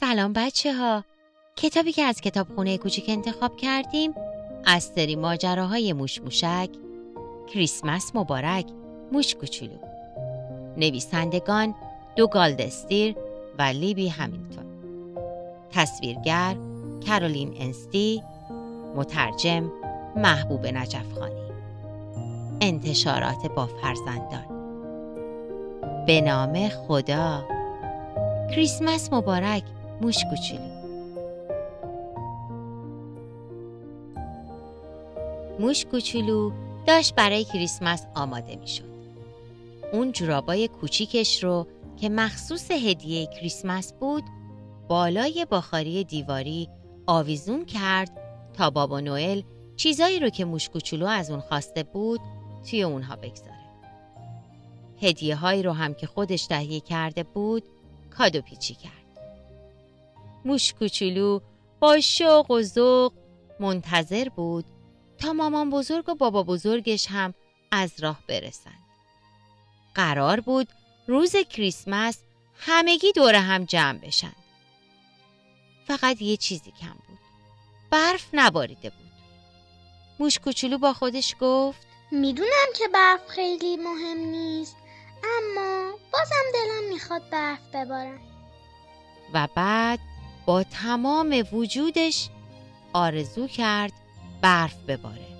سلام بچه ها کتابی که از کتابخونه کوچیک انتخاب کردیم از سری ماجراهای موش موشک کریسمس مبارک موش کوچولو. نویسندگان دو گالدستیر و لیبی همیلتون تصویرگر کرولین انستی مترجم محبوب نجفخانی انتشارات با فرزندان. به نام خدا. کریسمس مبارک. موش کوچولو موش کوچولو داشت برای کریسمس آماده می شد. اون جورابای کوچیکش رو که مخصوص هدیه کریسمس بود بالای بخاری دیواری آویزون کرد تا بابا نوئل چیزایی رو که موش کوچولو از اون خواسته بود توی اونها بگذاره. هدیه هایی رو هم که خودش تهیه کرده بود کادو پیچی کرد. موش کوچولو با شوق و ذوق منتظر بود تا مامان بزرگ و بابا بزرگش هم از راه برسند. قرار بود روز کریسمس همگی دور هم جمع بشن. فقط یه چیزی کم بود. برف نباریده بود. موش کوچولو با خودش گفت می‌دونم که برف خیلی مهم نیست اما بازم دلم می‌خواد برف ببارم و بعد با تمام وجودش آرزو کرد برف بباره.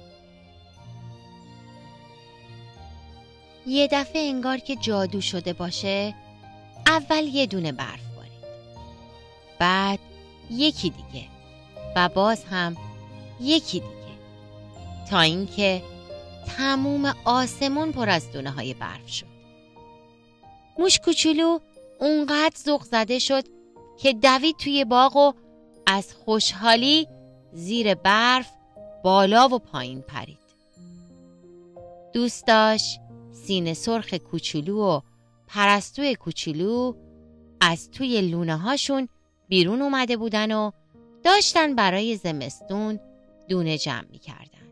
یه دفعه انگار که جادو شده باشه اول یه دونه برف بارید. بعد یکی دیگه و باز هم یکی دیگه تا اینکه تموم آسمون پر از دونه های برف شد. موش کوچولو اونقدر ذوق زده شد که دوید توی باغ و از خوشحالی زیر برف بالا و پایین پرید. دوست داشت سینه سرخ کوچولو و پرستوی کوچولو از توی لونه هاشون بیرون اومده بودن و داشتن برای زمستون دونه جمع می کردن.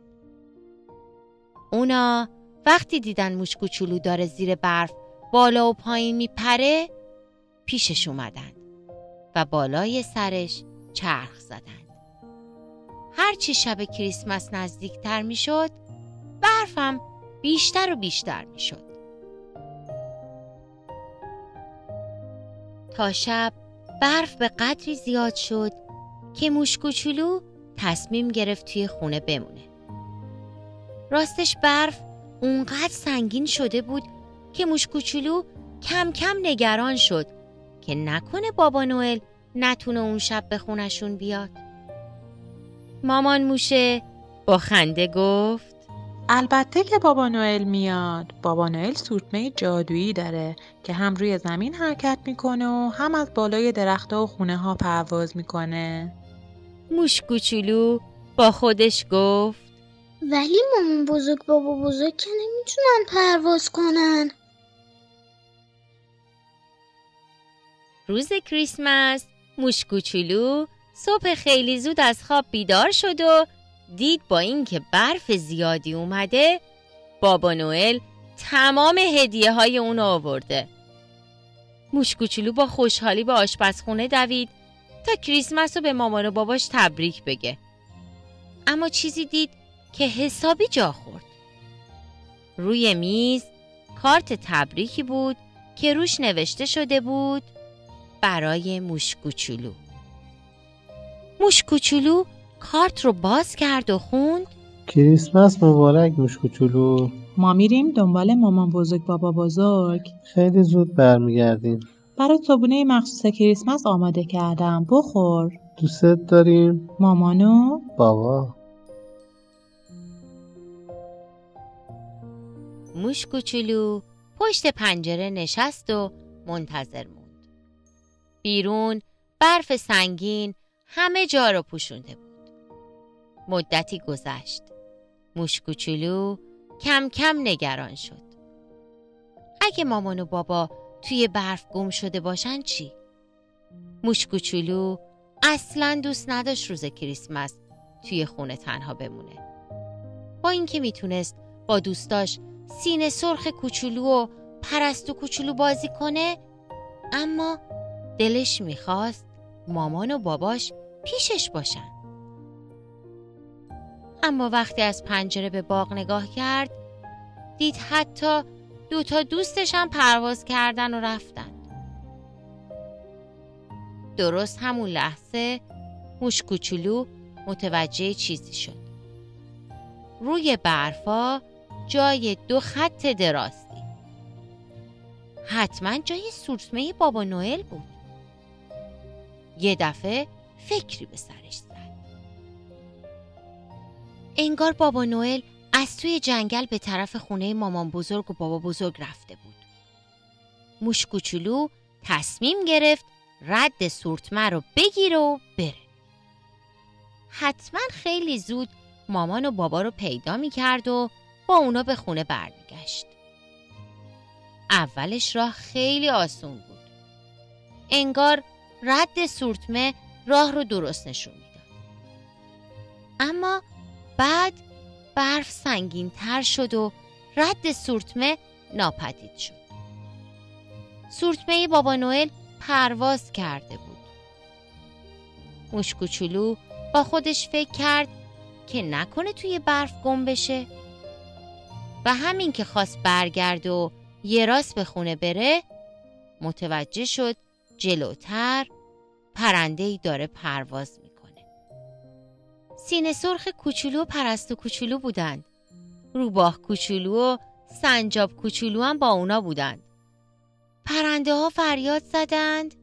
اونا وقتی دیدن موش کوچولو داره زیر برف بالا و پایین میپره پیشش اومدن و بالای سرش چرخ زدن. هرچی شب کریسمس نزدیکتر می‌شد برفم بیشتر و بیشتر می‌شد تا شب برف به قدری زیاد شد که موش کوچولو تصمیم گرفت توی خونه بمونه راستش برف اونقدر سنگین شده بود که موش کوچولو کم کم نگران شد که نکنه بابا نوئل نتونه اون شب به خونشون بیاد. مامان موشه با خنده گفت البته که بابا نوئل میاد. بابا نوئل سورتمه جادویی داره که هم روی زمین حرکت می‌کنه و هم از بالای درختها و خونه ها پرواز می‌کنه. موش کوچولو با خودش گفت ولی مامان بزرگ بابا بزرگ که نمی‌تونن پرواز کنن. روز کریسمس موش کوچولو صبح خیلی زود از خواب بیدار شد و دید با اینکه برف زیادی اومده بابا نوئل تمام هدیه های اون آورده. موش کوچولو با خوشحالی به آشپزخونه دوید تا کریسمس رو به مامان و باباش تبریک بگه. اما چیزی دید که حسابی جا خورد. روی میز کارت تبریکی بود که روش نوشته شده بود برای موش کوچولو موش کوچولو کارت رو باز کرد و خوند. کریسمس مبارک موش کوچولو ما میریم دنبال مامان بزرگ بابا بزرگ. خیلی زود برمیگردیم. برای صبونه مخصوص کریسمس آماده کردم. بخور. دوستت داریم؟ مامانو؟ بابا. موش کوچولو پشت پنجره نشست و منتظر موند. بیرون برف سنگین همه جا رو پوشونده بود. مدتی گذشت. موش کوچولو کم کم نگران شد. اگه مامان و بابا توی برف گم شده باشن چی؟ موش کوچولو اصلا دوست نداشت روز کریسمس توی خونه تنها بمونه. با اینکه می‌تونست با دوستاش سینه سرخ کوچولو و پرستو کوچولو بازی کنه اما دلش می‌خواست مامان و باباش پیشش باشن. اما وقتی از پنجره به باغ نگاه کرد دید حتی دو تا دوستش هم پرواز کردن و رفتن. درست همون لحظه موش کوچولو متوجه چیزی شد. روی برفا جای دو خط دراز دید حتما جای سورتمه بابا نوئل بود. یه دفعه فکری به سرش زد. انگار بابا نوئل از توی جنگل به طرف خونه مامان بزرگ و بابا بزرگ رفته بود. موش کوچولو تصمیم گرفت رد سورتمه رو بگیره و بره. حتما خیلی زود مامان و بابا رو پیدا می کرد و با اونا به خونه برمیگشت. اولش راه خیلی آسون بود. انگار رد سورتمه راه رو درست نشون می‌داد. اما بعد برف سنگین تر شد و رد سورتمه ناپدید شد. سورتمه بابا نوئل پرواز کرده بود. موشکوچولو با خودش فکر کرد که نکنه توی برف گم بشه. و همین که خواست برگرد و یه راست به خونه بره متوجه شد جلوتر پرنده ای داره پرواز می‌کنه. سینه سرخ کوچولو و پرستو کوچولو بودند. روباه کوچولو و سنجاب کوچولو هم با اونا بودند. پرنده ها فریاد زدند.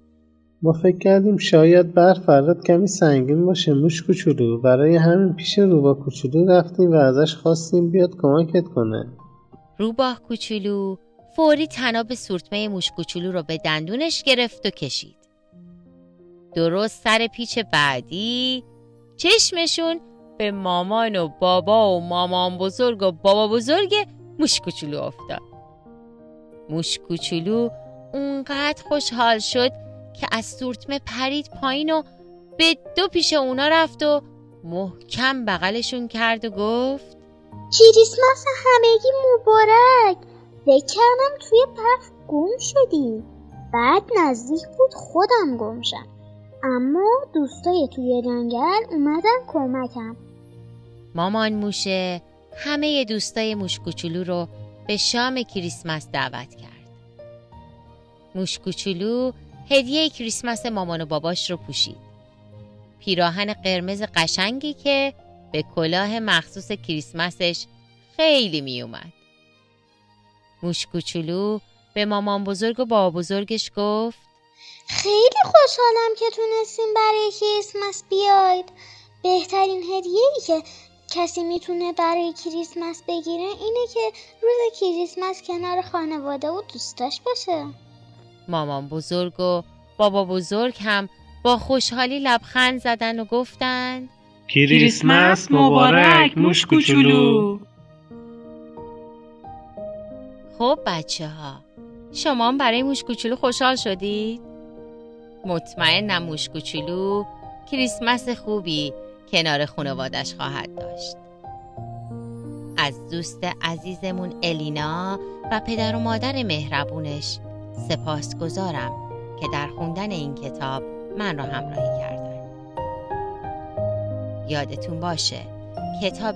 ما فکر کردیم شاید برف برات کمی سنگین باشه موش کوچولو. برای همین پیش روبا کوچولو رفتیم و ازش خواستیم بیاد کمکت کنه. روباه کوچولو فوری تناب سورتمه موش کوچولو رو به دندونش گرفت و کشید. درست سر پیچ بعدی چشمشون به مامان و بابا و مامان بزرگ و بابا بزرگ موش کوچولو افتاد. موش کوچولو اونقدر خوشحال شد که از سورتمه پرید پایین و به دو پیش اونا رفت و محکم بغلشون کرد و گفت کریسمس همگی مبارک. فکر کردم توی برف گم شدیم بعد نزدیک بود خودم گم شم. اما دوستای توی جنگل اومدن کمکم. مامان موشه همه دوستای موش کوچولو رو به شام کریسمس دعوت کرد. موش کوچولو هدیه کریسمس مامان و باباش رو پوشید. پیراهن قرمز قشنگی که به کلاه مخصوص کریسمسش خیلی می اومد. موش کوچولو به مامان بزرگ و بابا بزرگش گفت خیلی خوشحالم که تونستیم برای کریسمس بیاید. بهترین هدیه ای که کسی می‌تونه برای کریسمس بگیره اینه که روز کریسمس کنار خانواده و دوستاش باشه. مامان بزرگ و بابا بزرگ هم با خوشحالی لبخند زدن و گفتند کریسمس مبارک موش کوچولو. خب بچه ها شما برای موش کوچولو خوشحال شدید؟ مطمئنم موش کوچولو کریسمس خوبی کنار خانوادش خواهد داشت از دوست عزیزمون الینا و پدر و مادر مهربونش سپاس گذارم که در خوندن این کتاب من را همراهی کردن یادتون باشه کتاب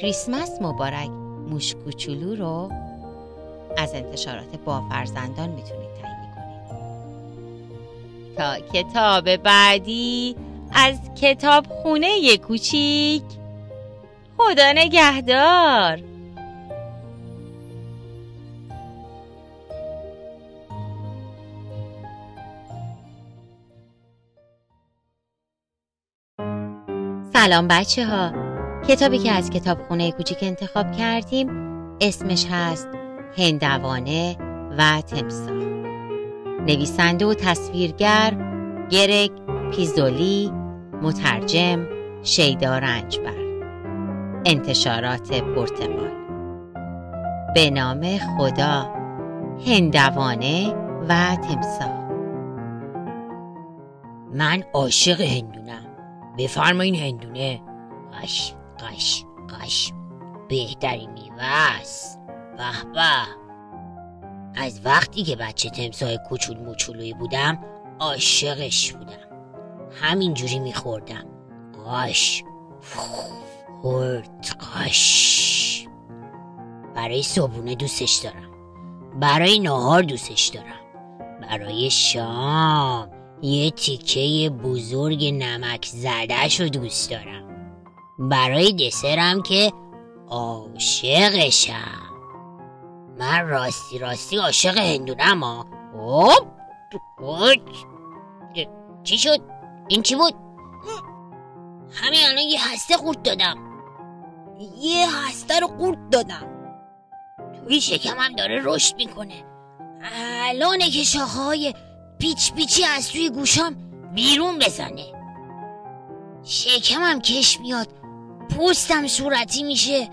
کریسمس مبارک موش کوچولو رو از انتشارات با فرزندان می‌تونید تهیه کنید. تا کتاب بعدی از کتاب خونه کوچیک خدا نگهدار. سلام بچه ها کتابی که از کتاب خونه کوچیک انتخاب کردیم اسمش هست هندوانه و تمساح. نویسنده و تصویرگر گرگ پیزولی مترجم شیدا رنجبر. انتشارات پرتقال به نام خدا هندوانه و تمساح. من عاشق هندونم. بفرمایین هندونه. قش قش قش بهترین میوه است. به به. از وقتی که بچه تمساه کوچول موچولوی بودم عاشقش بودم. همینجوری میخوردم. قاش خورد. قاش برای صبحونه دوستش دارم. برای نهار دوستش دارم. برای شام یه تیکه بزرگ نمک زدهش رو دوست دارم. برای دسرم که عاشقشم. من راستی راستی عاشق هندونم ها. اوپ چی شد؟ این چی بود؟ همین الان یه هسته قورت دادم. یه هسته رو قورت دادم. توی شکمم داره رشد می‌کنه. الانه که شاخه های پیچ پیچی از توی گوشام بیرون بزنه. شکمم کش میاد. پوستم صورتی میشه.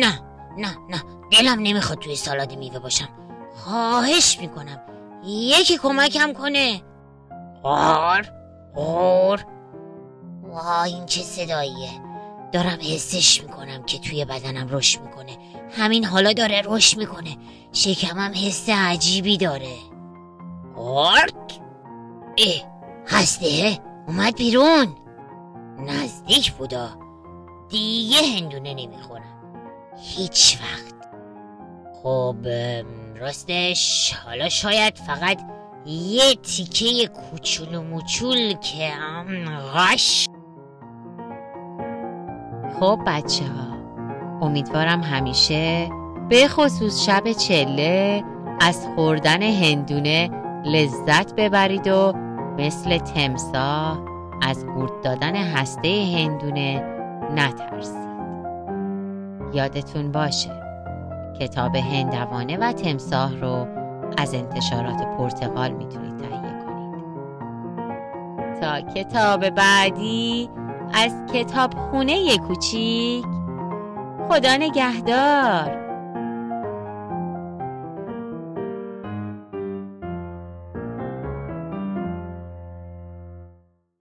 نه. نه نه دلم نمی‌خواد توی سالاد میوه باشم. خواهش می‌کنم. یکی کمکم کنه. غار غار وای این چه صداییه. دارم حسش می‌کنم که توی بدنم رشد می‌کنه. همین حالا داره رشد می‌کنه. شکمم حس عجیبی داره. آرت اه هسته. اومد بیرون. نزدیک بودا. دیگه هندونه نمی‌خورم. هیچ وقت. خب راستش حالا شاید فقط یه تیکه کوچولو موچول که غش خب بچه ها امیدوارم همیشه به خصوص شب چله از خوردن هندونه لذت ببرید و مثل تمساه از قورت دادن هسته هندونه نترسید. یادتون باشه. کتاب هندوانه و تمساه رو از انتشارات پرتغال می‌تونید تهیه کنید. تا کتاب بعدی از کتاب خونه کوچیک خدا نگهدار.